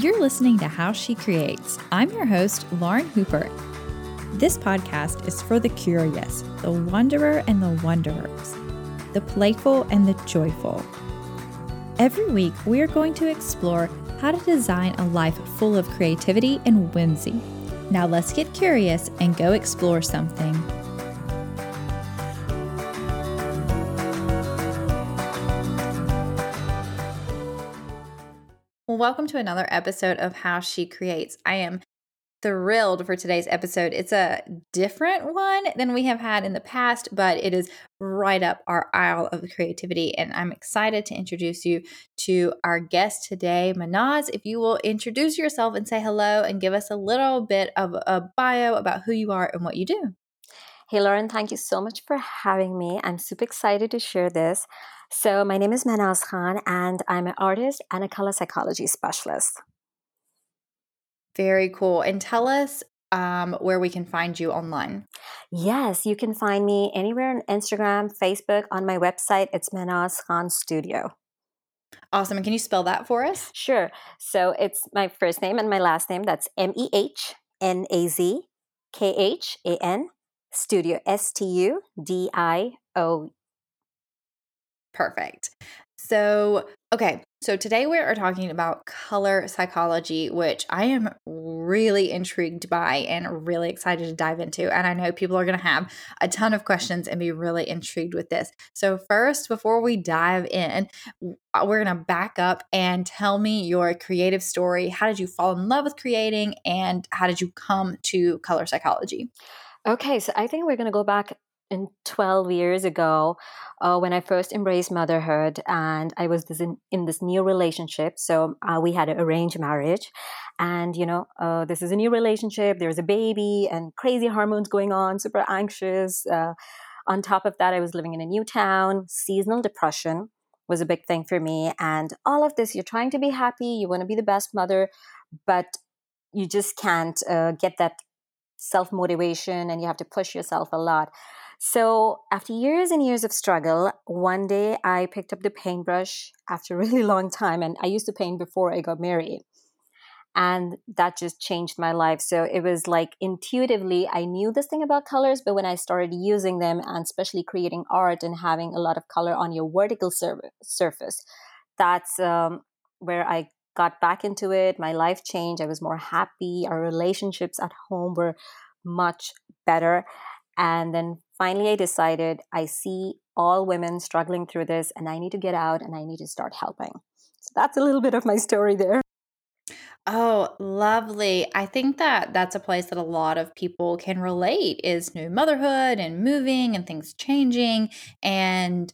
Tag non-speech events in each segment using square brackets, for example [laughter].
You're listening to How She Creates. I'm your host, Lauren Hooper. This podcast is for the curious, the wanderer and the wanderers, the playful and the joyful. Every week, we are going to explore how to design a life full of creativity and whimsy. Now, let's get curious and go explore something. Welcome to another episode of How She Creates. I am thrilled for today's episode. It's a different one than we have had in the past, but it is right up our aisle of creativity. And I'm excited to introduce you to our guest today, Mehnaz. If you will introduce yourself and say hello and give us a little bit of a bio about who you are and what you do. Hey, Lauren, thank you so much for having me. I'm super excited to share this. So, my name is Mehnaz Khan, and I'm an artist and a color psychology specialist. Very cool. And tell us um, where we can find you online. Yes, you can find me anywhere on Instagram, Facebook, on my website. It's Mehnaz Khan Studio. Awesome. And can you spell that for us? Sure. So it's my first name and my last name. That's M E H N A Z K H A N Studio, S T U D I O Perfect. So, okay. So today we are talking about color psychology, which I am really intrigued by and really excited to dive into. And I know people are going to have a ton of questions and be really intrigued with this. So, first, before we dive in, uh, we're going to back up and tell me your creative story. How did you fall in love with creating and how did you come to color psychology? Okay, so I think we're going to go back in 12 years ago uh, when I first embraced motherhood and I was this in, in, this new relationship. So uh, we had an arranged marriage and, you know, uh, this is a new relationship. There's a baby and crazy hormones going on, super anxious. Uh, on top of that, I was living in a new town. Seasonal depression was a big thing for me. And all of this, you're trying to be happy. You want to be the best mother, but you just can't uh, get that self motivation and you have to push yourself a lot. So, after years and years of struggle, one day I picked up the paintbrush after a [laughs] really long time. And I used to paint before I got married. And that just changed my life. So, it was like intuitively, I knew this thing about colors, but when I started using them and especially creating art and having a lot of color on your vertical sur- surface, that's um, where I got back into it. My life changed. I was more happy. Our relationships at home were much better. And then finally, I decided I see all women struggling through this and I need to get out and I need to start helping. So that's a little bit of my story there. Oh, lovely. I think that that's a place that a lot of people can relate is new motherhood and moving and things changing and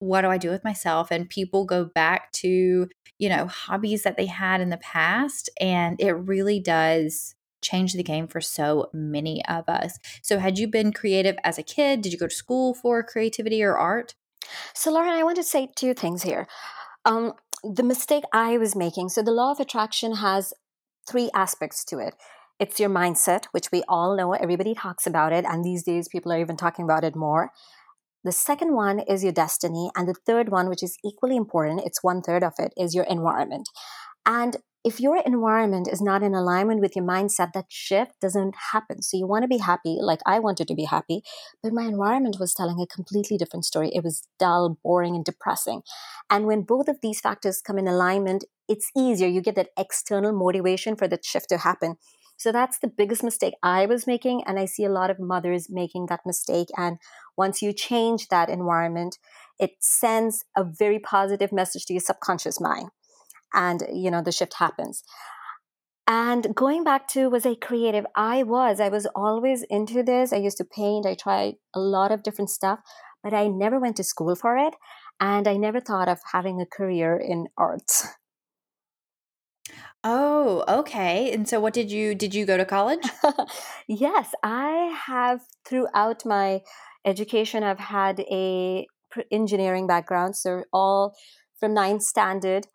what do I do with myself and people go back to, you know, hobbies that they had in the past and it really does change the game for so many of us. So, had you been creative as a kid? Did you go to school for creativity or art? So, Lauren, I want to say two things here. Um, the mistake I was making so, the law of attraction has three aspects to it. It's your mindset, which we all know, everybody talks about it, and these days people are even talking about it more. The second one is your destiny. And the third one, which is equally important, it's one third of it, is your environment. And if your environment is not in alignment with your mindset, that shift doesn't happen. So you want to be happy, like I wanted to be happy, but my environment was telling a completely different story. It was dull, boring, and depressing. And when both of these factors come in alignment, it's easier. You get that external motivation for that shift to happen. So that's the biggest mistake I was making. And I see a lot of mothers making that mistake. And once you change that environment, it sends a very positive message to your subconscious mind and you know the shift happens and going back to was a creative i was i was always into this i used to paint i tried a lot of different stuff but i never went to school for it and i never thought of having a career in arts [laughs] oh okay and so what did you did you go to [laughs] college yes i have throughout my education i've had a engineering background so all from ninth standard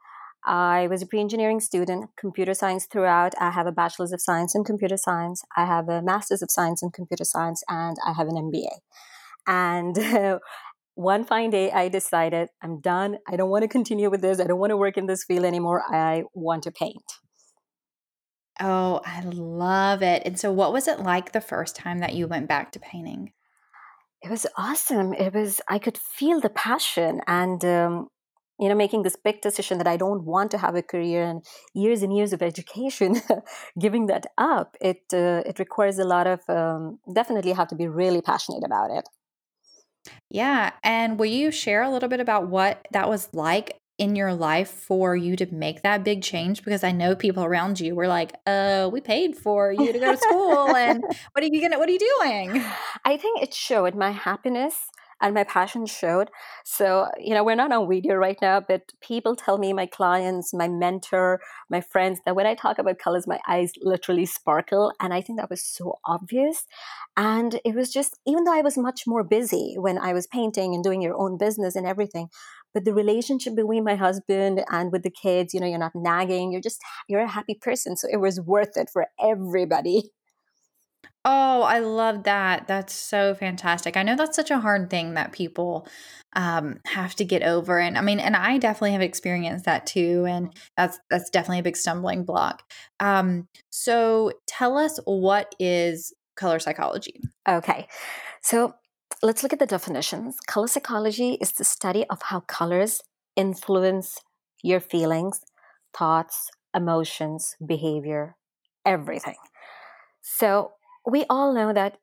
I was a pre engineering student, computer science throughout. I have a bachelor's of science in computer science. I have a master's of science in computer science, and I have an MBA. And uh, [laughs] one fine day, I decided I'm done. I don't want to continue with this. I don't want to work in this field anymore. I want to paint. Oh, I love it. And so, what was it like the first time that you went back to painting? It was awesome. It was, I could feel the passion and, um, you know, making this big decision that I don't want to have a career and years and years of education, [laughs] giving that up, it uh, it requires a lot of um, definitely have to be really passionate about it. Yeah. And will you share a little bit about what that was like in your life for you to make that big change? Because I know people around you were like, uh, we paid for you to go to school and [laughs] what are you gonna what are you doing? I think it showed my happiness and my passion showed. So, you know, we're not on video right now, but people tell me, my clients, my mentor, my friends, that when I talk about colors, my eyes literally sparkle. And I think that was so obvious. And it was just, even though I was much more busy when I was painting and doing your own business and everything, but the relationship between my husband and with the kids, you know, you're not nagging, you're just, you're a happy person. So it was worth it for everybody. Oh, I love that. That's so fantastic. I know that's such a hard thing that people um, have to get over, and I mean, and I definitely have experienced that too, and that's that's definitely a big stumbling block. Um, so, tell us what is color psychology? Okay, so let's look at the definitions. Color psychology is the study of how colors influence your feelings, thoughts, emotions, behavior, everything. So, we all know that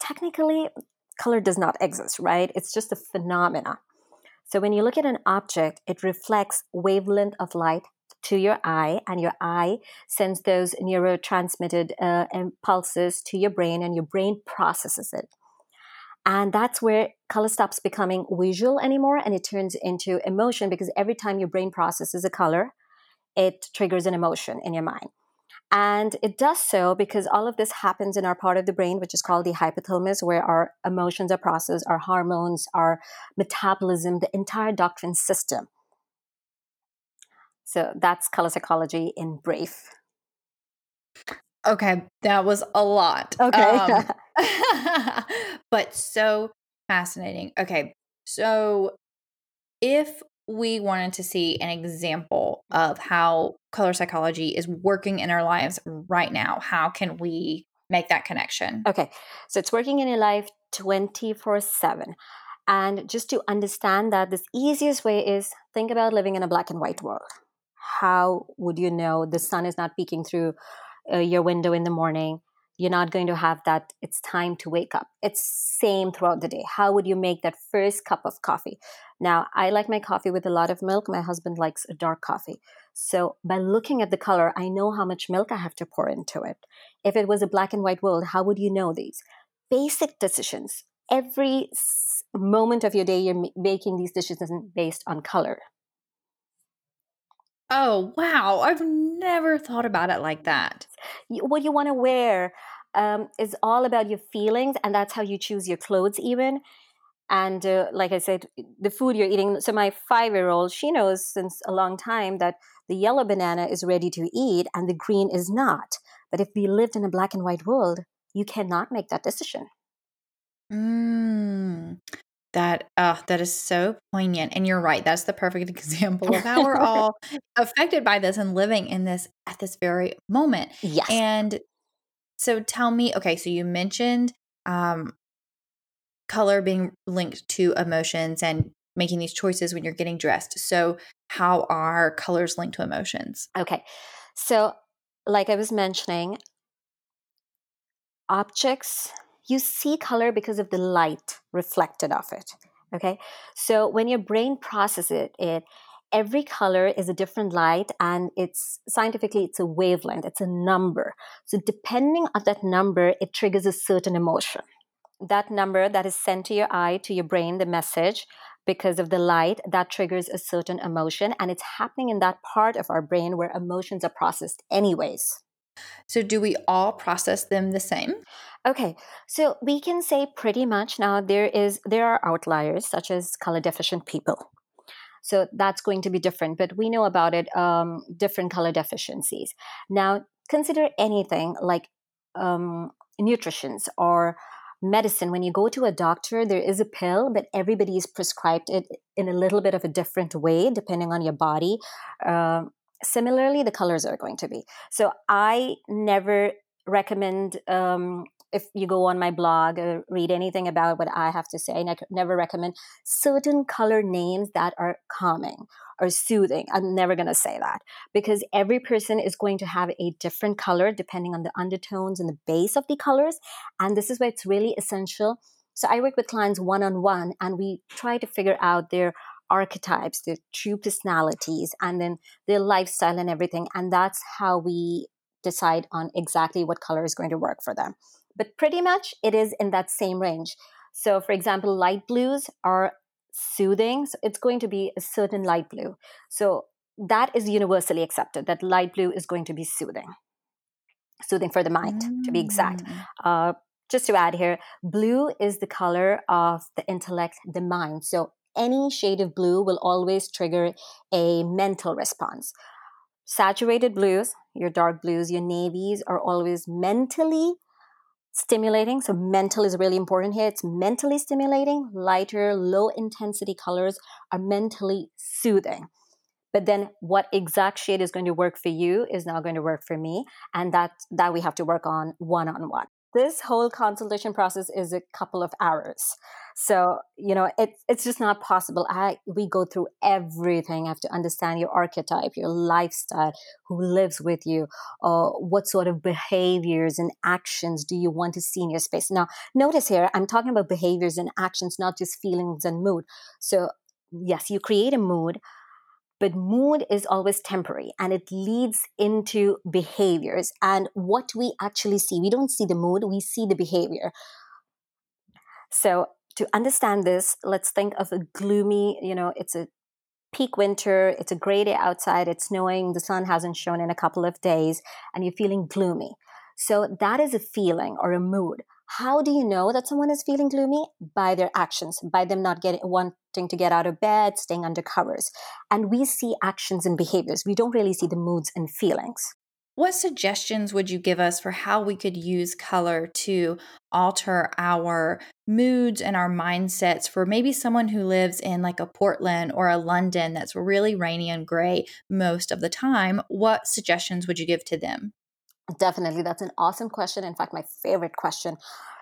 technically color does not exist, right? It's just a phenomena. So when you look at an object, it reflects wavelength of light to your eye, and your eye sends those neurotransmitted uh, impulses to your brain, and your brain processes it. And that's where color stops becoming visual anymore and it turns into emotion because every time your brain processes a color, it triggers an emotion in your mind. And it does so because all of this happens in our part of the brain, which is called the hypothalamus, where our emotions are processed, our hormones, our metabolism, the endocrine system. So that's color psychology in brief. Okay, that was a lot. Okay. Um, [laughs] [laughs] but so fascinating. Okay, so if we wanted to see an example of how color psychology is working in our lives right now. How can we make that connection? Okay, so it's working in your life 24 7. And just to understand that, the easiest way is think about living in a black and white world. How would you know the sun is not peeking through uh, your window in the morning? You're not going to have that it's time to wake up. It's same throughout the day. How would you make that first cup of coffee? Now i like my coffee with a lot of milk. My husband likes a dark coffee. So by looking at the color i know how much milk i have to pour into it. If it was a black and white world how would you know these? Basic decisions. Every moment of your day you're making these decisions based on color Oh, wow. I've never thought about it like that. What you want to wear um, is all about your feelings, and that's how you choose your clothes, even. And uh, like I said, the food you're eating. So, my five year old, she knows since a long time that the yellow banana is ready to eat and the green is not. But if we lived in a black and white world, you cannot make that decision. Mm. That uh, that is so poignant, and you're right. That's the perfect [laughs] example of how we're [laughs] all affected by this and living in this at this very moment. Yes. And so, tell me. Okay, so you mentioned um, color being linked to emotions and making these choices when you're getting dressed. So, how are colors linked to emotions? Okay, so like I was mentioning, objects you see color because of the light reflected off it. Okay, so when your brain processes it, it every color is a different light and it's scientifically it's a wavelength it's a number. So depending on that number it triggers a certain emotion. That number that is sent to your eye to your brain the message because of the light that triggers a certain emotion and it's happening in that part of our brain where emotions are processed anyways so, do we all process them the same? Okay, so we can say pretty much now there is there are outliers such as color deficient people. So that's going to be different, but we know about it. Um, different color deficiencies. Now consider anything like um, nutritions or medicine. When you go to a doctor, there is a pill, but everybody is prescribed it in a little bit of a different way depending on your body. Uh, similarly the colors are going to be so i never recommend um, if you go on my blog or read anything about what I have to say, I ne- never recommend certain color names that are calming or soothing. I'm never going to say that because every person is going to have a different color depending on the undertones and the base of the colors. And this is where it's really essential. So I work with clients one on one and we try to figure out their archetypes, their true personalities, and then their lifestyle and everything. And that's how we decide on exactly what color is going to work for them but pretty much it is in that same range. So, for example, light blues are soothing. So, it's going to be a certain light blue. So, that is universally accepted that light blue is going to be soothing, soothing for the mind, mm. to be exact. Mm. Uh, just to add here, blue is the color of the intellect, the mind. So, any shade of blue will always trigger a mental response. Saturated blues, your dark blues, your navies are always mentally stimulating. So mental is really important here. It's mentally stimulating. Lighter, low intensity colors are mentally soothing. But then what exact shade is going to work for you is not going to work for me. And that that we have to work on one on one this whole consultation process is a couple of hours. So you know it, it's just not possible. I we go through everything. I have to understand your archetype your lifestyle who lives with you uh, what sort of behaviors and actions do you want to see in your space? Now notice here i'm talking about behaviors and actions not just feelings and mood. So yes you create a mood but mood is always temporary and it leads into behaviors. And what we actually see, we don't see the mood, we see the behavior. So, to understand this, let's think of a gloomy, you know, it's a peak winter, it's a gray day outside, it's snowing, the sun hasn't shone in a couple of days, and you're feeling gloomy. So, that is a feeling or a mood. How do you know that someone is feeling gloomy? By their actions, by them not getting wanting to get out of bed, staying under covers. And we see actions and behaviors. We don't really see the moods and feelings. What suggestions would you give us for how we could use color to alter our moods and our mindsets for maybe someone who lives in like a Portland or a London that's really rainy and gray most of the time? What suggestions would you give to them? Definitely. That's an awesome question. In fact, my favorite question.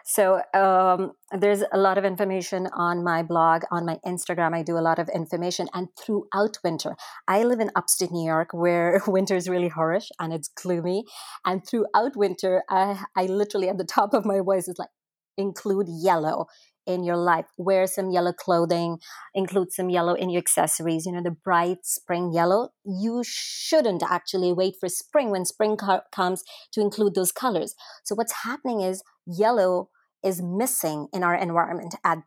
So, um, there's a lot of information on my blog, on my Instagram. I do a lot of information. And throughout winter, I live in upstate New York where [laughs] winter is really harsh and it's gloomy. And throughout winter, I, I literally, at the top of my voice, is like, include yellow in your life. Wear some yellow clothing, include some yellow in your accessories, you know, the bright spring yellow. You shouldn't actually wait for spring when spring co- comes to include those colors. So what's happening is yellow is missing in our environment at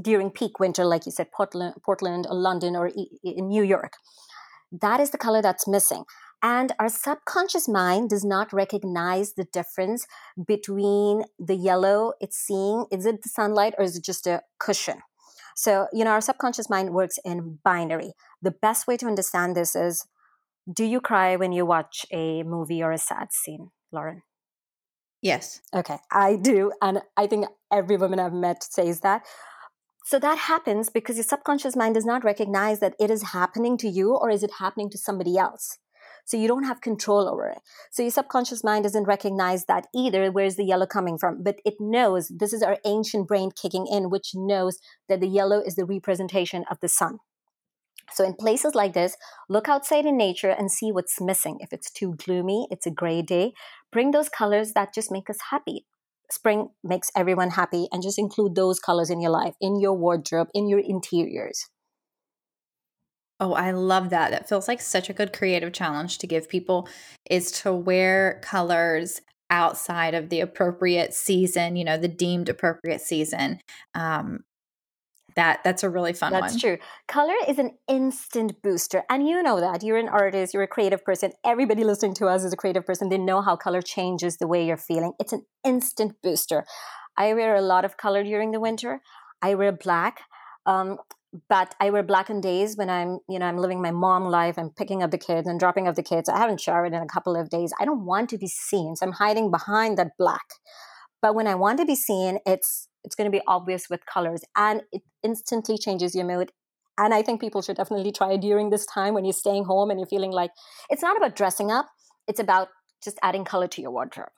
during peak winter, like you said, Portland, Portland or London or in New York. That is the color that's missing. And our subconscious mind does not recognize the difference between the yellow it's seeing. Is it the sunlight or is it just a cushion? So, you know, our subconscious mind works in binary. The best way to understand this is do you cry when you watch a movie or a sad scene, Lauren? Yes. Okay, I do. And I think every woman I've met says that. So that happens because your subconscious mind does not recognize that it is happening to you or is it happening to somebody else. So you don't have control over it. So your subconscious mind doesn't recognize that either. Where's the yellow coming from? But it knows this is our ancient brain kicking in, which knows that the yellow is the representation of the sun. So in places like this, look outside in nature and see what's missing. If it's too gloomy, it's a gray day, bring those colors that just make us happy. Spring makes everyone happy and just include those colors in your life, in your wardrobe, in your interiors. Oh, I love that. That feels like such a good creative challenge to give people is to wear colors outside of the appropriate season, you know, the deemed appropriate season. Um, that that's a really fun that's one. true. Color is an instant booster, and you know that. You're an artist. You're a creative person. Everybody listening to us is a creative person. They know how color changes the way you're feeling. It's an instant booster. I wear a lot of color during the winter. I wear black. Um, but I wear black on days when I'm, you know, I'm living my mom life. I'm picking up the kids and dropping off the kids. I haven't showered in a couple of days. I don't want to be seen, so I'm hiding behind that black. But when I want to be seen, it's it's going to be obvious with colors, and it instantly changes your mood. And I think people should definitely try it during this time when you're staying home and you're feeling like it's not about dressing up, it's about just adding color to your wardrobe.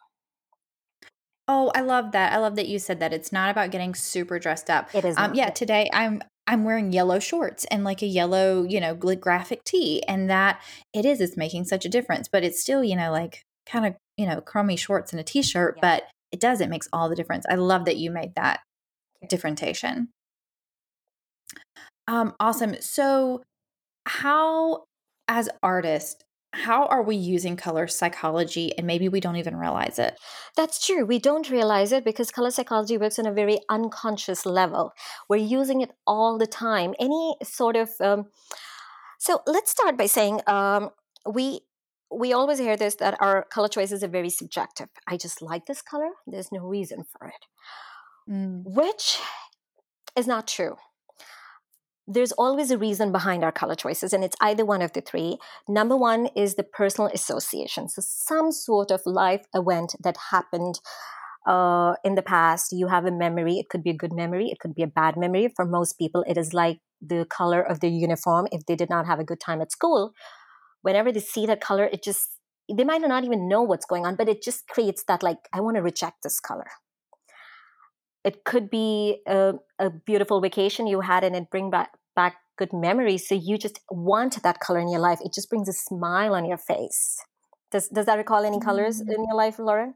Oh, I love that. I love that you said that. It's not about getting super dressed up. It is. Um, yeah, today I'm I'm wearing yellow shorts and like a yellow, you know, graphic tee, and that it is. It's making such a difference, but it's still, you know, like kind of, you know, crummy shorts and a t-shirt, yeah. but it does. It makes all the difference. I love that you made that differentiation. Um, awesome. So, how, as artists, how are we using color psychology and maybe we don't even realize it? That's true. We don't realize it because color psychology works on a very unconscious level. We're using it all the time. Any sort of um, so let's start by saying um, we we always hear this that our color choices are very subjective. I just like this color. There's no reason for it, mm. which is not true there's always a reason behind our color choices, and it's either one of the three. Number one is the personal association. So, some sort of life event that happened uh, in the past. You have a memory. It could be a good memory, it could be a bad memory. For most people, it is like the color of their uniform. If they did not have a good time at school, whenever they see that color, it just, they might not even know what's going on, but it just creates that, like, I want to reject this color it could be a, a, beautiful vacation you had and it bring back, back good memories. So you just want that color in your life. It just brings a smile on your face. Does does that recall any colors in mm. your life lauren?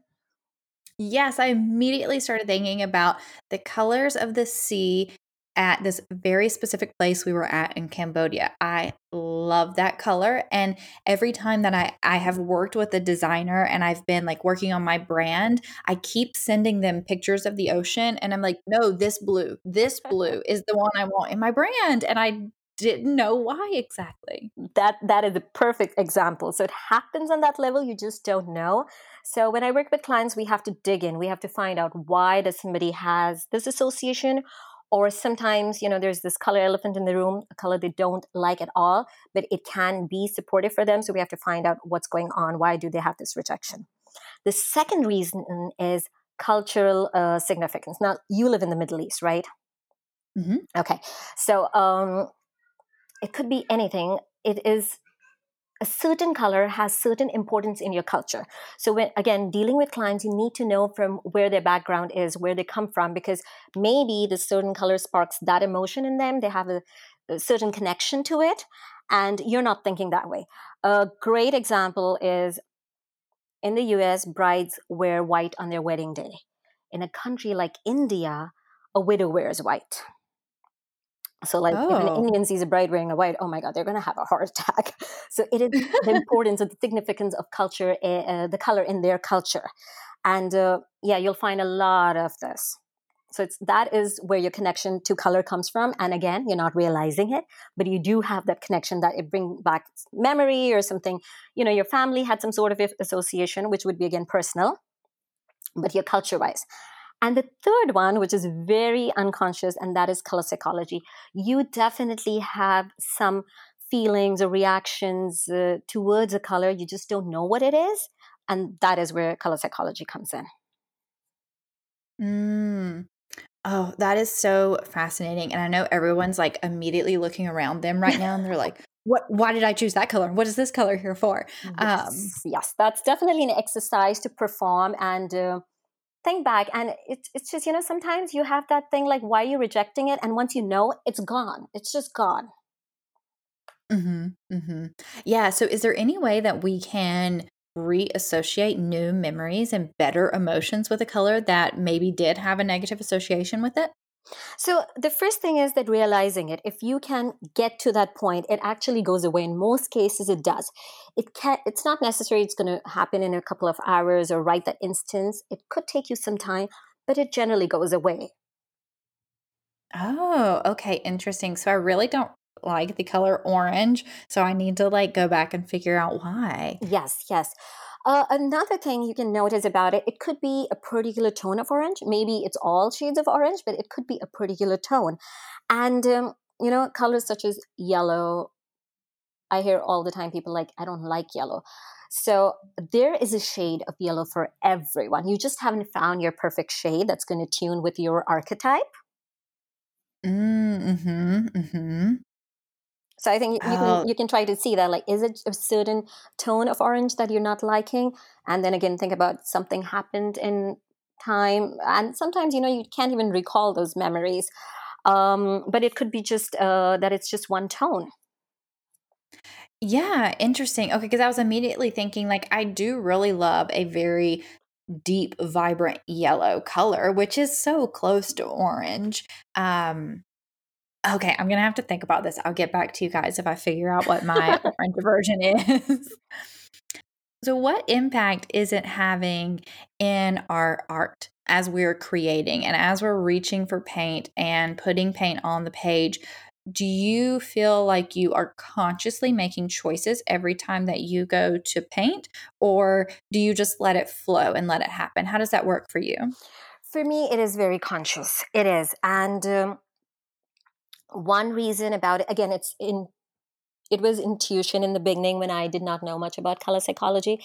Yes i immediately started thinking about the colors of the sea at this very specific place we were at in Cambodia. I love that color. And every time that I, I have worked with a designer and I've been like working on my brand, I keep sending them pictures of the ocean. And I'm like, no, this blue, this blue [laughs] is the one I want in my brand. And I didn't know why exactly. That that is a perfect example. So it happens on that level, you just don't know. So when I work with clients, we have to dig in. We have to find out why does somebody has this association or sometimes you know there's this color elephant in the room a color they don't like at all but it can be supportive for them so we have to find out what's going on why do they have this rejection. The second reason is cultural uh, significance. Now you live in the middle east right? Mm-hmm. okay. So um, it could be anything. It is a certain color has certain importance in your culture. So when again dealing with clients, you need to know from where their background is, where they come from, because maybe the certain color sparks that emotion in them. They have a, a certain connection to it, and you're not thinking that way. A great example is in the US, brides wear white on their wedding day. In a country like India, a widow wears white. So, like, oh. if an oh. Indian sees a bride wearing a white, oh my God, they're going to have a heart attack. [laughs] So, it is [laughs] the importance of the significance of culture, uh, the color in their culture. And uh, yeah, you'll find a lot of this. So, it's that is where your connection to color comes from. And again, you're not realizing it, but you do have that connection that it brings back memory or something. You know, your family had some sort of association, which would be again personal, but your culture wise. And the third one, which is very unconscious, and that is color psychology. You definitely have some feelings or reactions uh, towards a color. You just don't know what it is. And that is where color psychology comes in. Mm. Oh, that is so fascinating. And I know everyone's like immediately looking around them right now and they're like, [laughs] what why did I choose that color? What is this color here for? Yes, um, yes that's definitely an exercise to perform and uh, think back and it's it's just you know sometimes you have that thing like why are you rejecting it and once you know it's gone it's just gone mm-hmm, mm-hmm. yeah so is there any way that we can reassociate new memories and better emotions with a color that maybe did have a negative association with it so the first thing is that realizing it. If you can get to that point, it actually goes away. In most cases, it does. It can. It's not necessary. It's going to happen in a couple of hours or right that instance. It could take you some time, but it generally goes away. Oh, okay, interesting. So I really don't like the color orange, so I need to like go back and figure out why. Yes, yes. Uh, another thing you can notice about it, it could be a particular tone of orange. Maybe it's all shades of orange, but it could be a particular tone. And, um, you know, colors such as yellow, I hear all the time people like, I don't like yellow. So there is a shade of yellow for everyone. You just haven't found your perfect shade that's going to tune with your archetype. Mm, mm-hmm, mm-hmm. So I think you, can Oh. you can try to see that like is it a certain tone of orange that you're not liking, and then again think about something happened in time, and sometimes you know you can't even recall those memories, um, but it could be just uh, that it's just one tone. Yeah, interesting. Okay, because I was immediately thinking, like, I do really love a very deep, vibrant yellow color, which is so close to orange. Um, okay, I'm gonna have to think about this. I'll get back to you guys if I figure out what my [laughs] orange version [laughs] is. So, what impact is it having in our art as we're creating and as we're reaching for paint and putting paint on the page? Do you feel like you are consciously making choices every time that you go to paint, or do you just let it flow and let it happen? How does that work for you? For me, it is very conscious. It is, and um, one reason about it again, it's in it was intuition in the beginning when I did not know much about color psychology.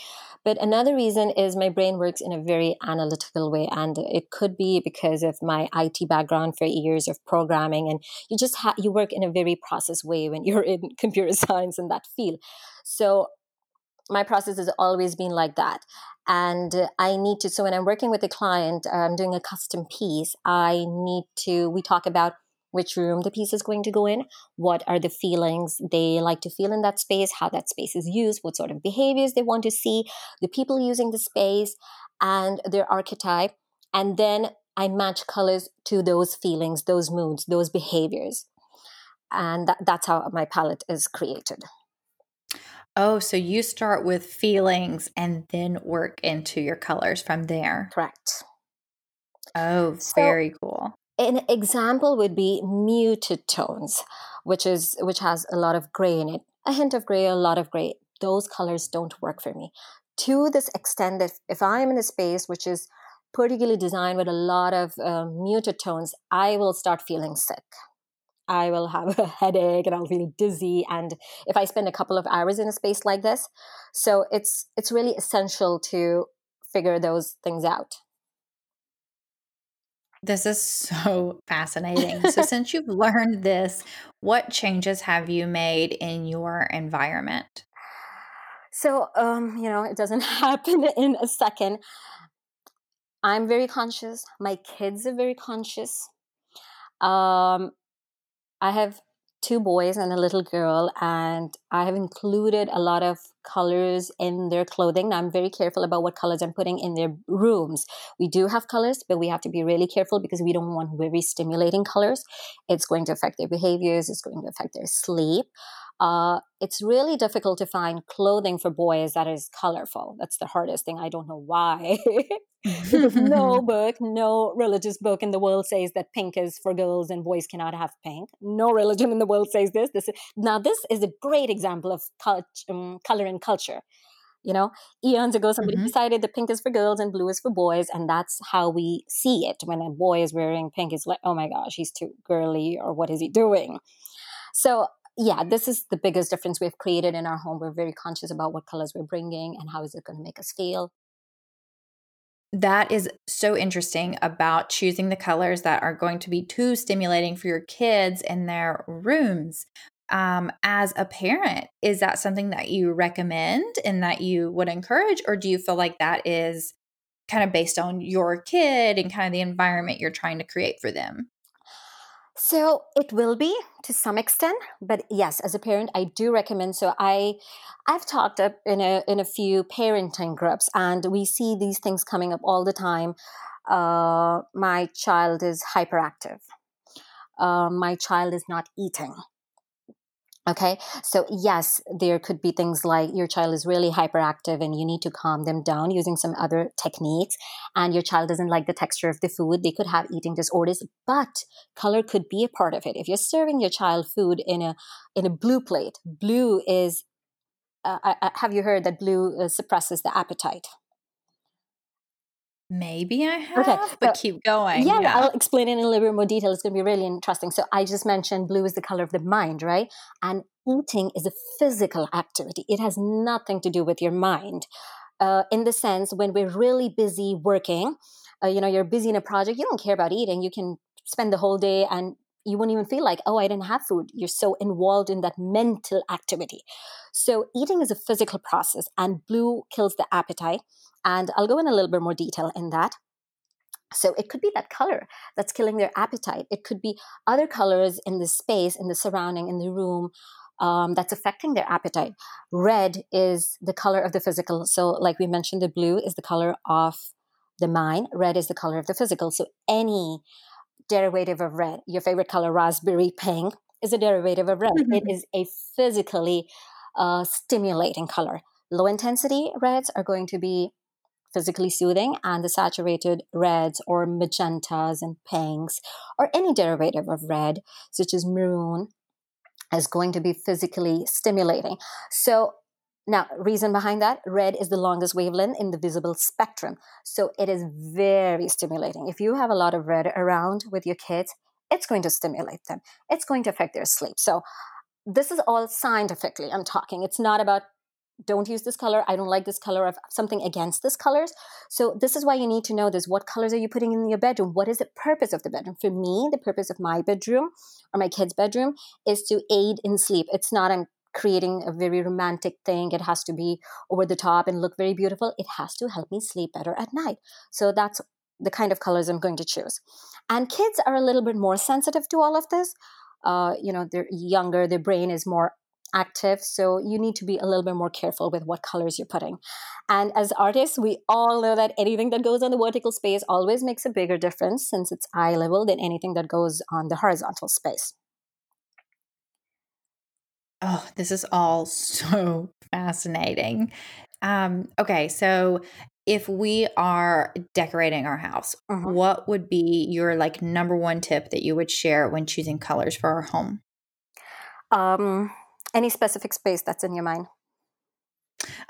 But another reason is my brain works in a very analytical way. And it could be because of my IT background for years of programming. And you just ha- you work in a very process way when [laughs] you're in computer science in that field. So my process has always been like that. And I need to, so when I'm working with a client, I'm doing a custom piece, I need to, we talk about which room the piece is going to go in, what are the feelings they like to feel in that space, how that space is used, what sort of behaviors they want to see, the people using the space, and their archetype. And then I match colors to those feelings, those moods, those behaviors. And that, that's how my palette is created. Oh, so you start with feelings and then work into your colors from there. Correct. Oh, so, very cool an example would be muted tones which is which has a lot of gray in it a hint of gray a lot of gray. Those colors don't work for me. To this extent that if i'm in a space which is particularly designed with a lot of um, muted tones i will start feeling sick. I will have [laughs] a headache and i'll feel dizzy and if i spend a couple of hours in a space like this so it's it's really essential to figure those things out this is so fascinating. so, [laughs] since you've learned this, what changes have you made in your environment? So, um, you know, it doesn't [laughs] happen in a second. I'm very conscious. My kids are very conscious. Um, I have two boys and a little girl, and I have included a lot of colors in their clothing. Now, I'm very careful about what colors I'm putting in their rooms. We do have colors, but we have to be really careful because we don't want very stimulating colors. It's going to affect their behaviors, it's going to affect their sleep. Uh, it's really difficult to find clothing for boys that is colorful. That's the hardest thing. I don't know why. [laughs] no [laughs] book, no religious book in the world says that pink is for girls and boys cannot have pink. No religion in the world says this. This is, now this is a great example of cult, um, color and culture. You know, eons ago, somebody mm-hmm. decided that pink is for girls and blue is for boys, and that's how we see it. When a boy is wearing pink, it's like, oh my gosh, he's too girly, or what is he doing? So yeah, this is the biggest difference we've created in our home. We're very conscious about what colors we're bringing and how is it going to make us feel. That is so interesting about choosing the colors that are going to be too stimulating for your kids in their rooms. Um, as a parent, is that something that you recommend and that you would encourage, or do you feel like that is kind of based on your kid and kind of the environment you're trying to create for them? So it will be to some extent, but yes, as a parent, I do recommend. So I, I've talked up in a in a few parenting groups, and we see these things coming up all the time. Uh, my child is hyperactive. Uh, my child is not eating. Okay, so yes, there could be things like your child is really hyperactive and you need to calm them down using some other techniques, and your child doesn't like the texture of the food. They could have eating disorders, but color could be a part of it. If you're serving your child food in a in a blue plate, blue is. Uh, I, I, have you heard that blue uh, suppresses the appetite? Maybe I have, okay, but so, keep going. Yeah, yeah, I'll explain it in a little bit more detail. It's going to be really interesting. So I just mentioned blue is the color of the mind, right? And eating is a physical activity. It has nothing to do with your mind. Uh, in the sense, when we're really busy working, uh, you know, you're busy in a project, you don't care about eating. You can spend the whole day and you won't even feel like, oh, I didn't have food. You're so involved in that mental activity. So, eating is a physical process, and blue kills the appetite. And I'll go in a little bit more detail in that. So, it could be that color that's killing their appetite. It could be other colors in the space, in the surrounding, in the room. Um, that's affecting their appetite. Red is the color of the physical. So, like we mentioned, the blue is the color of the mind, red is the color of the physical. So, any derivative of red. Your favorite color, raspberry pink, is a derivative of red. Mm-hmm. It is a physically uh, stimulating color. Low intensity reds are going to be physically soothing, and the saturated reds or magentas and pinks or any derivative of red, such as maroon, is going to be physically stimulating. So now, reason behind that, red is the longest wavelength in the visible spectrum. So it is very stimulating. If you have a lot of red around with your kids, it's going to stimulate them. It's going to affect their sleep. So this is all scientifically I'm talking. It's not about don't use this color. I don't like this color of something against this colors. So this is why you need to know this. What colors are you putting in your bedroom? What is the purpose of the bedroom? For me, the purpose of my bedroom or my kid's bedroom is to aid in sleep. It's not I'm creating a very romantic thing. It has to be over the top and look very beautiful. It has to help me sleep better at night. So that's the kind of colors I'm going to choose. And kids are a little bit more sensitive to all of this. Uh, you know, they're younger, their brain is more active. So you need to be a little bit more careful with what colors you're putting. And as artists, we all know that anything that goes on the vertical space always makes a bigger difference since it's eye level than anything that goes on the horizontal space. Oh, this is all [laughs] so fascinating. Um, okay, so if we are decorating our house, uh-huh. what would be your like number one tip that you would share when choosing colors for our home? Um, any specific space that's in your mind?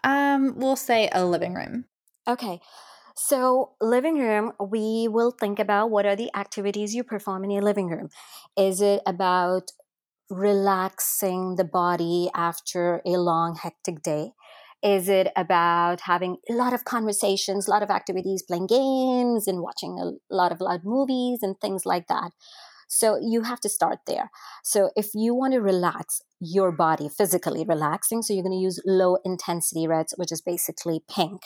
Um, we'll say a living room. Okay. So, living room, we will think about what are the activities you perform in your living room. Is it about relaxing the body after a long, hectic day? Is it about having a lot of conversations, a lot of activities, playing games and watching a lot of loud movies and things like that? So you have to start there. So if you want to relax your body, physically relaxing, so you're going to use low intensity reds, which is basically pink.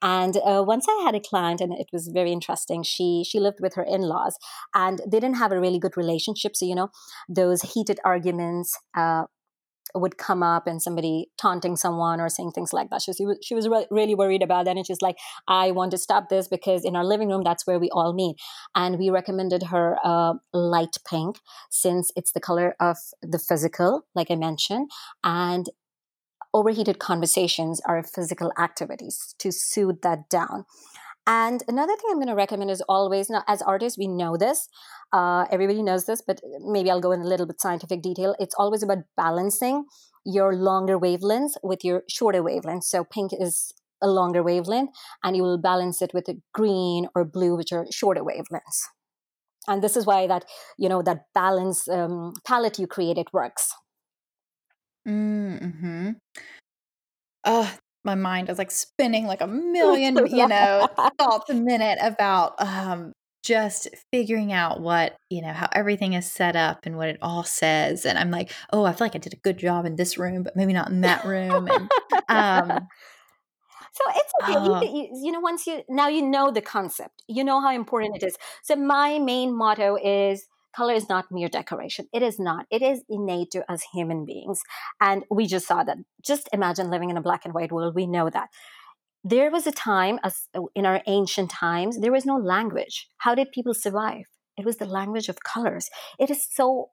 And uh, once I had a client, and it was very interesting. She she lived with her in laws, and they didn't have a really good relationship. So you know, those heated arguments. Uh, would come up and somebody taunting someone or saying things like that. She was, she was re- really worried about that. And she's like, I want to stop this because in our living room, that's where we all meet. And we recommended her uh, light pink since it's the color of the physical, like I mentioned. And overheated conversations are physical activities to soothe that down. And another thing I'm going to recommend is always, now as artists, we know this, uh, everybody knows this, but maybe I'll go in a little bit scientific detail. It's always about balancing your longer wavelengths with your shorter wavelengths. So pink is a longer wavelength, and you will balance it with a green or blue, which are shorter wavelengths. And this is why that you know that balance um, palette you created works. Mm-hmm. Oh, my mind is like spinning like a [laughs] million, you know, thoughts a minute about um, just figuring out what, you know, how everything is set up and what it all says. And I'm like, oh, I feel like I did a good job in this room, but maybe not in that room. And, um, [laughs] so it's okay. Uh, you, you, know, once you now you know the concept, you know how important it is. So my main motto is color is not mere decoration. It is not. It is innate to us human beings. And we just saw that. Just imagine living in a black and white world. We know that. There was a time as in our ancient times, there was no language. How did people survive? It was the language of colors. It is so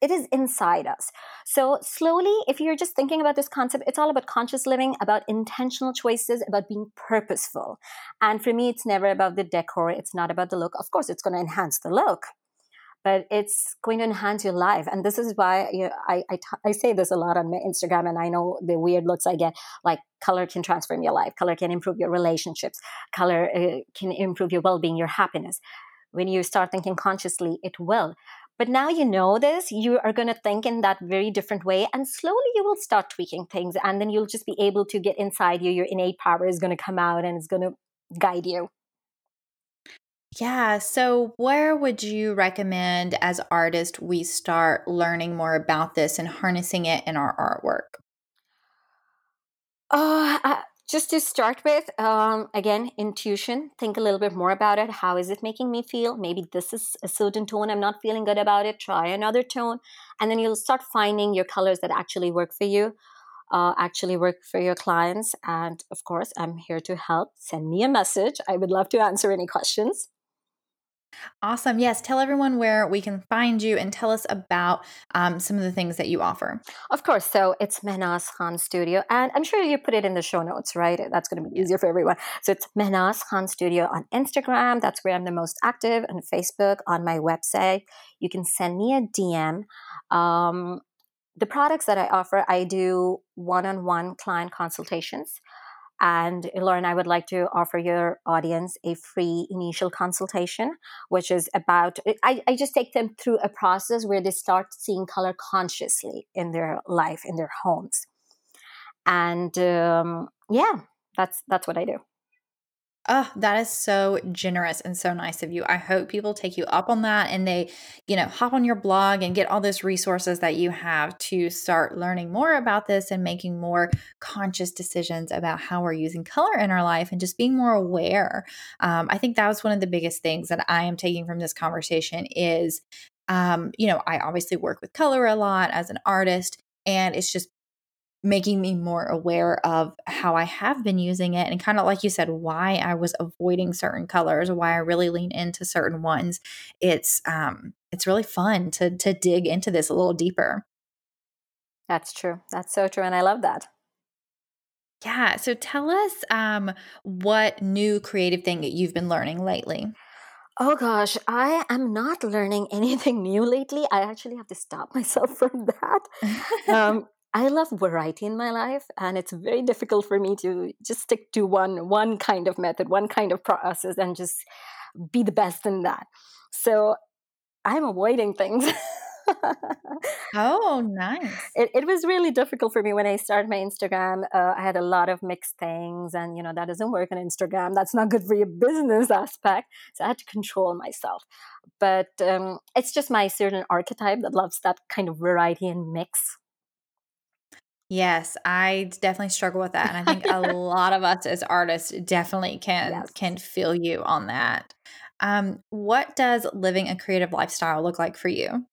it is inside us. So, slowly, if you're just thinking about this concept, it's all about conscious living, about intentional choices, about being purposeful. And for me, it's never about the decor, it's not about the look. Of course, it's going to enhance the look, but it's going to enhance your life. And this is why you know, I, I, t- I say this a lot on my Instagram, and I know the weird looks I get. Like, color can transform your life, color can improve your relationships, color uh, can improve your well being, your happiness. When you start thinking consciously, it will. But now you know this, you are going to think in that very different way. And slowly you will start tweaking things. And then you'll just be able to get inside you. Your innate power is going to come out and it's going to guide you. Yeah. So, where would you recommend as artists we start learning more about this and harnessing it in our artwork? Uh, just to start with, um, again, intuition. Think a little bit more about it. How is it making me feel? Maybe this is a certain tone. I'm not feeling good about it. Try another tone. And then you'll start finding your colors that actually work for you, uh, actually work for your clients. And of course, I'm here to help. Send me a message. I would love to answer any questions. Awesome. Yes. Tell everyone where we can find you and tell us about um, some of the things that you offer. Of course. So it's Mehnaz Khan Studio. And I'm sure you put it in the show notes, right? That's going to be easier for everyone. So it's Mehnaz Khan Studio on Instagram. That's where I'm the most active. And Facebook on my website. You can send me a DM. Um, the products that I offer, I do one on one client consultations. And Lauren, I would like to offer your audience a free initial consultation, which is about, I, I just take them through a process where they start seeing color consciously in their life, in their homes. And um, yeah, that's that's what I do. Oh, that is so generous and so nice of you. I hope people take you up on that and they, you know, hop on your blog and get all those resources that you have to start learning more about this and making more conscious decisions about how we're using color in our life and just being more aware. Um, I think that was one of the biggest things that I am taking from this conversation is, um, you know, I obviously work with color a lot as an artist and it's just making me more aware of how I have been using it and kind of like you said why I was avoiding certain colors why I really lean into certain ones. It's um it's really fun to to dig into this a little deeper. That's true. That's so true and I love that. Yeah so tell us um what new creative thing that you've been learning lately. Oh gosh, I am not learning [laughs] anything new lately. I actually have to stop myself from that. [laughs] Um, I love variety in my life, and it's very difficult for me to just stick to one one kind of method, one kind of process, and just be the best in that. So I'm avoiding things. [laughs] oh, nice. It, it, was really difficult for me when I started my Instagram. Uh, I had a lot of mixed things, and you know that doesn't work on Instagram. That's not good for your business [laughs] aspect. So I had to control myself. But um, it's just my certain archetype that loves that kind of variety and mix. Yes, I definitely struggle with that, and I think a [laughs] lot of us as artists definitely can yes. can feel you on that. Um, what does living a creative lifestyle look like for you?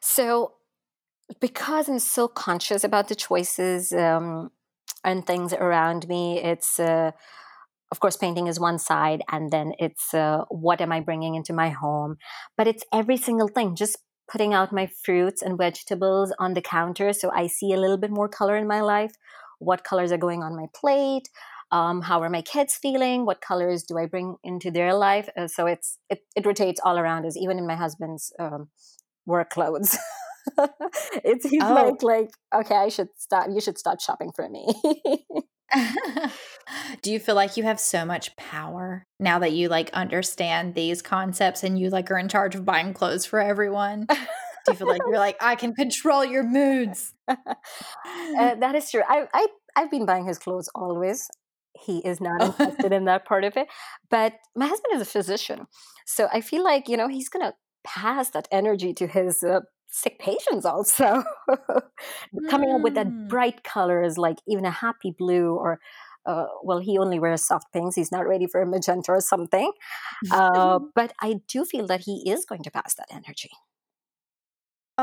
So, because I'm so conscious about the choices um, and things around me, it's uh, of course painting is one side, and then it's uh, what am I bringing into my home, but it's every single thing. Just putting out my fruits and vegetables on the counter so I see a little bit more color in my life. What colors are going on my plate? Um, how are my kids feeling? What colors do I bring into their life? Uh, so it's it, it rotates all around us, even in my husband's um, work clothes. [laughs] it's he's oh. like like okay, I should stop. You should stop shopping for me. [laughs] [laughs] Do you feel like you have so much power now that you like understand these concepts and you like are in charge of buying clothes for everyone? Do you feel like you're like I can control your moods? uh, that is true. I, I I've been buying his clothes always. He is not [laughs] interested in that part of it. But my husband is a physician, so I feel like you know he's gonna pass that energy to his uh, sick patients also [laughs] coming up with that mm. bright colors like even a happy blue or uh, well he only wears soft pinks he's not ready for a magenta or something uh, but i do feel that he is going to pass that energy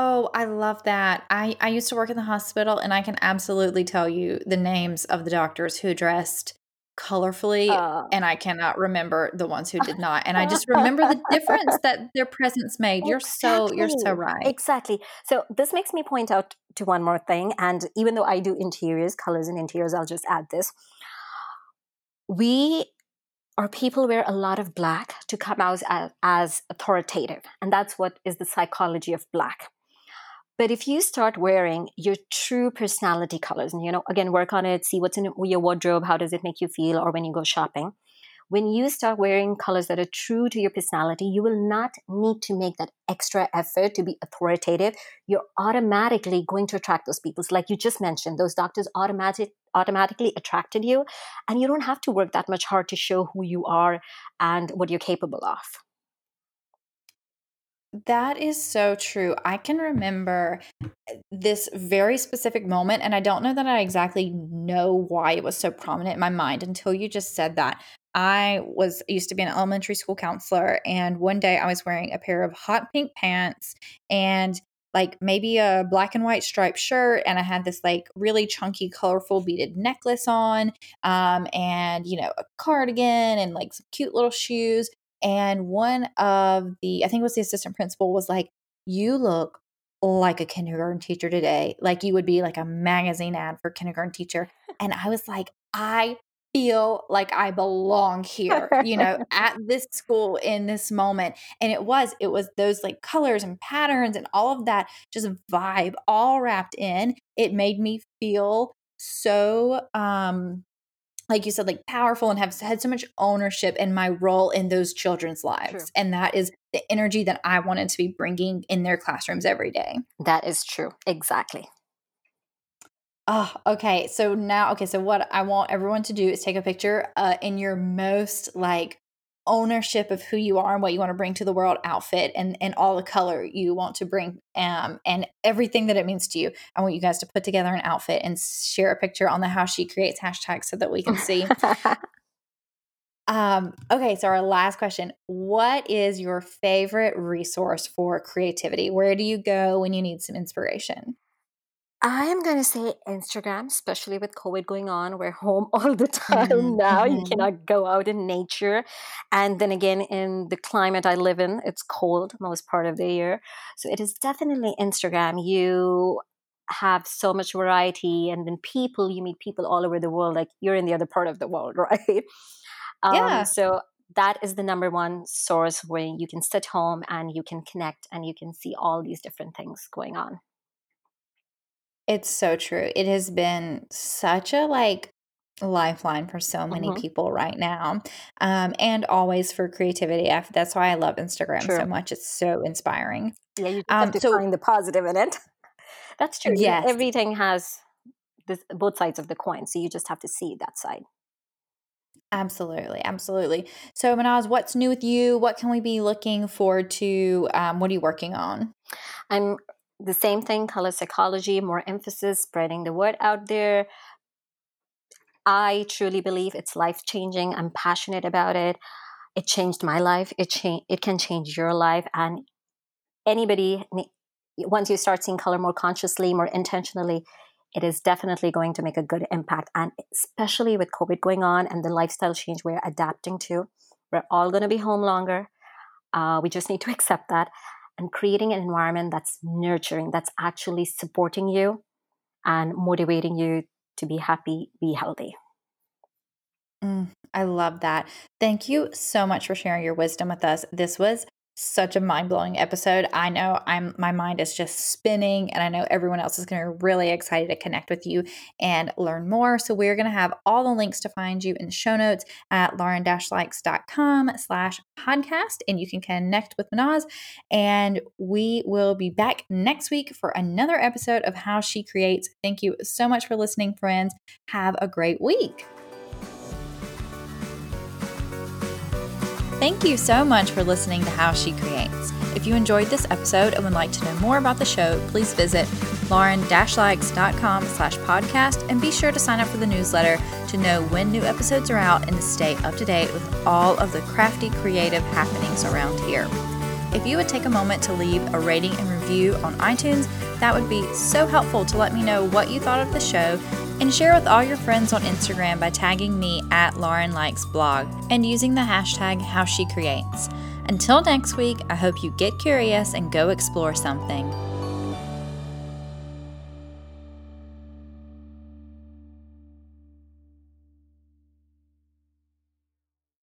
Oh, I love that. I, I used to work in the hospital, and I can absolutely tell you the names of the doctors who dressed colorfully uh, and I cannot remember the ones who did not. And I just remember the difference [laughs] that their presence made. You're so you're so right. Exactly. So this makes me point out to one more thing and even though I do interiors, colors and interiors, I'll just add this. We or people wear a lot of black to come out as, as authoritative. And that's what is the psychology of black but if you start wearing your true personality colors, and you know, again, work on it, see what's in your wardrobe, how does it make you feel, or when you go shopping, when you start wearing colors that are true to your personality, you will not need to make that extra effort to be authoritative. You're automatically going to attract those people. So like you just mentioned, those doctors automatic, automatically attracted you, and you don't have to work that much hard to show who you are and what you're capable of. That is so true. I can remember eh, this very specific moment, and I don't know that I exactly know why it was so prominent in my mind until you just said that. I was used to be an elementary school counselor, and one day I was wearing a pair of hot pink pants and like maybe a black and white striped shirt, and I had this like really chunky, colorful beaded necklace on, um, and you know, a cardigan and like some cute little shoes. And one of the, I think it was the assistant principal, was like, You look like a kindergarten teacher today. Like you would be like a magazine ad for kindergarten teacher. And I was like, I feel like I belong here, you know, [laughs] at this school in this moment. And it was, it was those like colors and patterns and all of that just vibe all wrapped in. It made me feel so um like you said, like powerful and have had so much ownership in my role in those children's lives. True. And that is the energy that I wanted to be bringing in their classrooms every day. That is true. Exactly. Oh, okay. So now, okay. So what I want everyone to do is take a picture uh, in your most like ownership of who you are and what you want to bring to the world outfit and and all the color you want to bring um and everything that it means to you. I want you guys to put together an outfit and share a picture on the how she creates hashtag so that we can see. [laughs] Um okay so our last question what is your favorite resource for creativity? Where do you go when you need some inspiration I am going to say Instagram, especially with COVID going on. We're home [laughs] all the time mm-hmm. now. You mm-hmm. cannot go out in nature. And then again, in the climate I live in, it's cold most part of the year. So it is definitely Instagram. You have so much variety, and then people, you meet people all over the world. Like you're in the other part of the world, [laughs] right? Um, yeah. So that is the number one source where you can sit home and you can connect and you can see all these different things going on. It's so true. It has been such a like lifeline for so many mm-hmm. people right now um, and always for creativity that's why i love instagram true. so much it's so inspiring yeah you um, have to so, find the positive in it [laughs] that's true yes. everything has this, both sides of the coin so you just have to see that side Absolutely, absolutely. So, Mehnaz, what's new with you? What can we be looking forward to? Um, what are you working on? I'm the same thing, color psychology, more emphasis, spreading the word out there. I truly believe it's life changing. I'm passionate about it. It changed my life. It cha- it can change your life and anybody once you start seeing color more consciously, more intentionally, it is definitely going to make a good impact. And especially with COVID going on and the lifestyle change we're adapting to, we're all going to be home longer. Uh, we just need to [laughs] accept that and creating an environment that's nurturing, that's actually supporting you and motivating you to be happy, be healthy. Mm, I love that. Thank you so much for sharing your wisdom with us. This was such a mind-blowing episode. I know I'm my mind is just spinning and I know everyone else is going to be really excited to connect with you and learn more. So we're going to have all the links to find you in the show notes at lauren-likes.com slash podcast and you can connect with Mehnaz and we will be back next week for another episode of How She Creates. Thank you so much for listening, friends. Have a great week. Thank you so much for listening to How She Creates. If you enjoyed this episode and would like to know more about the show, please visit lauren-likes.com slash podcast and be sure to sign up for the newsletter to know when new episodes are out and to stay up to date with all of the crafty creative happenings around here. If you would take a moment to leave a rating and review on iTunes, that would be so helpful to let me know what you thought of the show and share with all your friends on Instagram by tagging me at Lauren Likes Blog and using the hashtag HowSheCreates. Until next week, I hope you get curious and go explore something.